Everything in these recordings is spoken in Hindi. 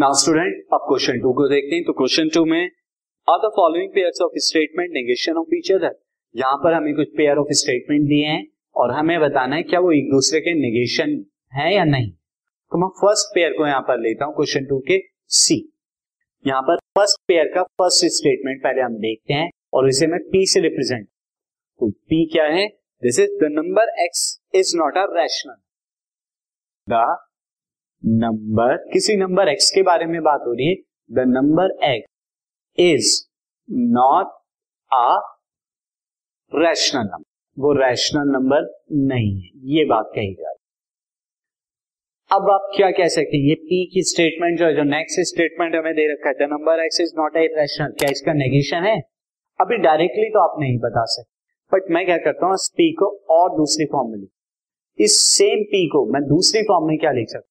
नाउ स्टूडेंट अब क्वेश्चन टू को देखते हैं। तो क्वेश्चन टू में are the following pairs of statement negation of each other यहाँ पर हमें कुछ पेयर ऑफ़ स्टेटमेंट दिए हैं और हमें बताना है क्या वो एक दूसरे के नेगेशन है या नहीं। तो मैं फ़र्स्ट पेयर को यहाँ पर लेता हूँ क्वेश्चन टू के सी यहाँ पर फ़र्स्ट पेयर का फ़र्स्ट स्टेटमेंट पहले हम देखते हैं और इसे मैं पी से रिप्रेजेंट तो पी क्या है? This is the number x is not a rational the number, किसी नंबर एक्स के बारे में बात हो रही है? The number x is not a rational number वो रैशनल नंबर नहीं है। ये बात कही जा रही अब आप क्या कह सकते हैं? ये पी की स्टेटमेंट जो है, जो नेक्स्ट स्टेटमेंट हमें दे रखा है the number x is not a rational क्या इसका नेगेशन है? अभी डायरेक्टली तो आप नहीं बता सकते। बट मैं क्या करता हूँ, इस पी को और दूसरी फॉर्म में लिख इस सेम पी को मैं दूसरी फॉर्म में क्या लिख सकता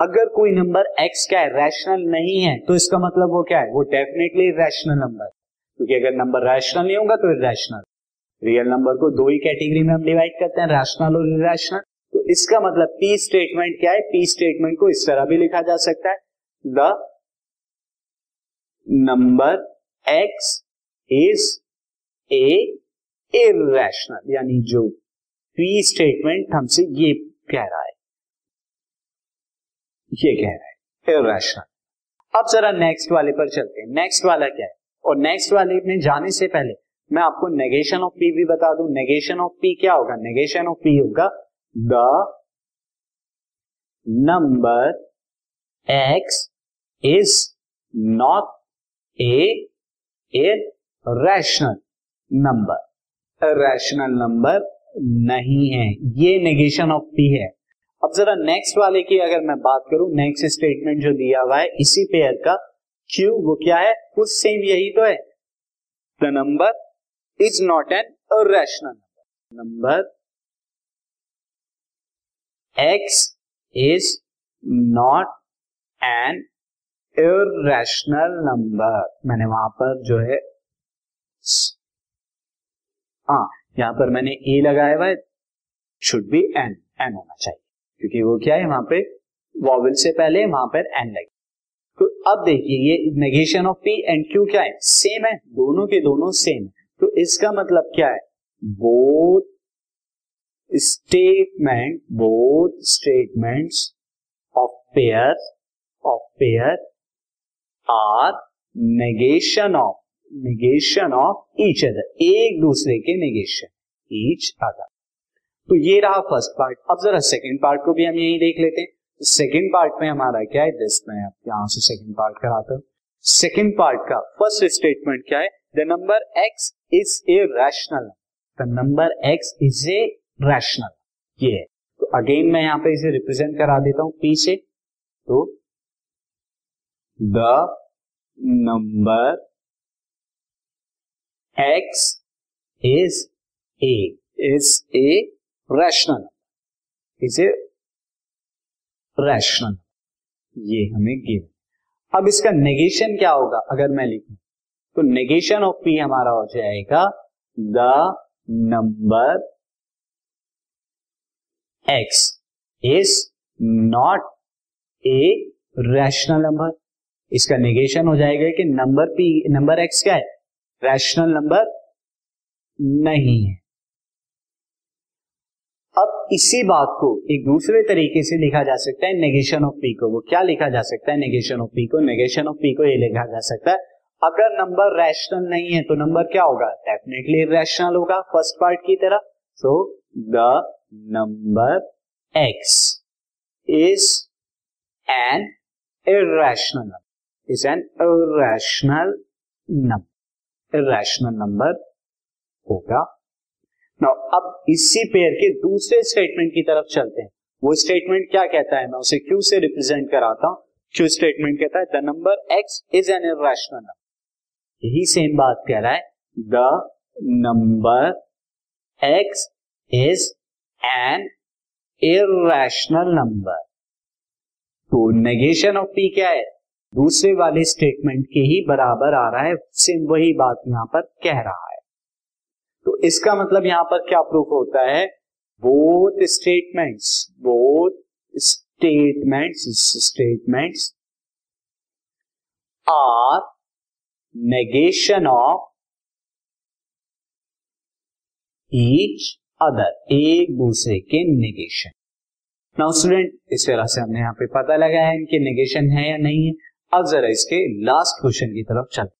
अगर कोई नंबर एक्स क्या है रैशनल नहीं है तो इसका मतलब वो क्या है? वो डेफिनेटली रैशनल नंबर क्योंकि अगर नंबर रैशनल नहीं होगा तो इरेशनल रियल नंबर को दो ही कैटेगरी में हम डिवाइड करते हैं रैशनल और इरेशनल तो इसका मतलब पी स्टेटमेंट क्या है? पी स्टेटमेंट को इस तरह भी लिखा जा सकता है। The number x is a irrational यानी जो पी स्टेटमेंट हमसे ये कह रहा है। ये कह रहा है इरेशनल अब जरा नेक्स्ट वाले पर चलते हैं। नेक्स्ट वाला क्या है? और नेक्स्ट वाले में जाने से पहले मैं आपको नेगेशन ऑफ़ पी भी बता दूँ। नेगेशन ऑफ़ पी क्या होगा? नेगेशन ऑफ़ पी होगा the number x is not a a rational number rational number नहीं है। ये नेगेशन ऑफ़ पी है। अब जरा नेक्स्ट वाले की अगर मैं बात करूँ नेक्स्ट स्टेटमेंट जो दिया हुआ है, इसी पेयर का क्यू वो क्या है? कुछ सेम यही तो है। The number is not an rational number x is not an irrational number मैंने वहाँ पर जो है हाँ यहाँ पर मैंने ए लगाया हुआ है। शुड बी एन एन होना चाहिए। क्योंकि वो क्या है, वहाँ पे वॉवल से पहले, वहाँ पर एन लगे तो अब देखिए, ये negation of p and q क्या है? सेम है, दोनों के दोनों सेम है। तो इसका मतलब क्या है? Both statement both statements of pair of pair are negation of negation of each other एक दूसरे के नेगेशन ईच अदर तो ये रहा फ़र्स्ट पार्ट अब जरा सेकेंड पार्ट को भी हम यही देख लेते हैं। सेकेंड पार्ट में हमारा क्या है? दिस में यहाँ से सेकेंड पार्ट कराता हूँ। सेकेंड पार्ट का फ़र्स्ट स्टेटमेंट क्या है? The number x is a rational the number x is a rational ये है। तो अगेन मैं यहाँ पे इसे रिप्रेजेंट करा देता हूँ पी से। तो the number x is a is a rational is a rational ये हमें गिव अब इसका नेगेशन क्या होगा? अगर मैं लिखूं तो नेगेशन ऑफ़ पी हमारा हो जाएगा the number x is not a rational number इसका नेगेशन हो जाएगा कि नंबर पी नंबर एक्स क्या है? रैशनल नंबर नहीं है। इसी बात को एक दूसरे तरीके से लिखा जा सकता है नेगेशन ऑफ़ पी को। वो क्या लिखा जा सकता है? नेगेशन ऑफ़ पी को। नेगेशन ऑफ़ पी को ये लिखा जा सकता है। अगर नंबर रैशनल नहीं है तो नंबर क्या होगा? डेफिनेटली रैशनल होगा फ़र्स्ट पार्ट की तरह। So the number x is an irrational number is an irrational number irrational number होगा। ना अब इसी पेयर के दूसरे स्टेटमेंट की तरफ़ चलते हैं। वो स्टेटमेंट क्या कहता है? मैं उसे क्यू से रिप्रेजेंट कराता हूँ? क्यू स्टेटमेंट कहता है? The number X is an irrational number यही सेम बात कह रहा है। The number X is an irrational number तो नेगेशन ऑफ़ पी क्या है? दूसरे वाले स्टेटमेंट के ही बराबर आ रहा है। सेम वही बात यहाँ पर कह रहा है। तो इसका मतलब यहाँ पर क्या प्रूफ होता है? Both statements both statements statements are negation of each other एक दूसरे के नेगेशन नाउ स्टूडेंट इस तरह से हमने यहाँ पे पता लगा है इनके नेगेशन है या नहीं है। अब जरा इसके लास्ट क्वेश्चन की तरफ़ चलते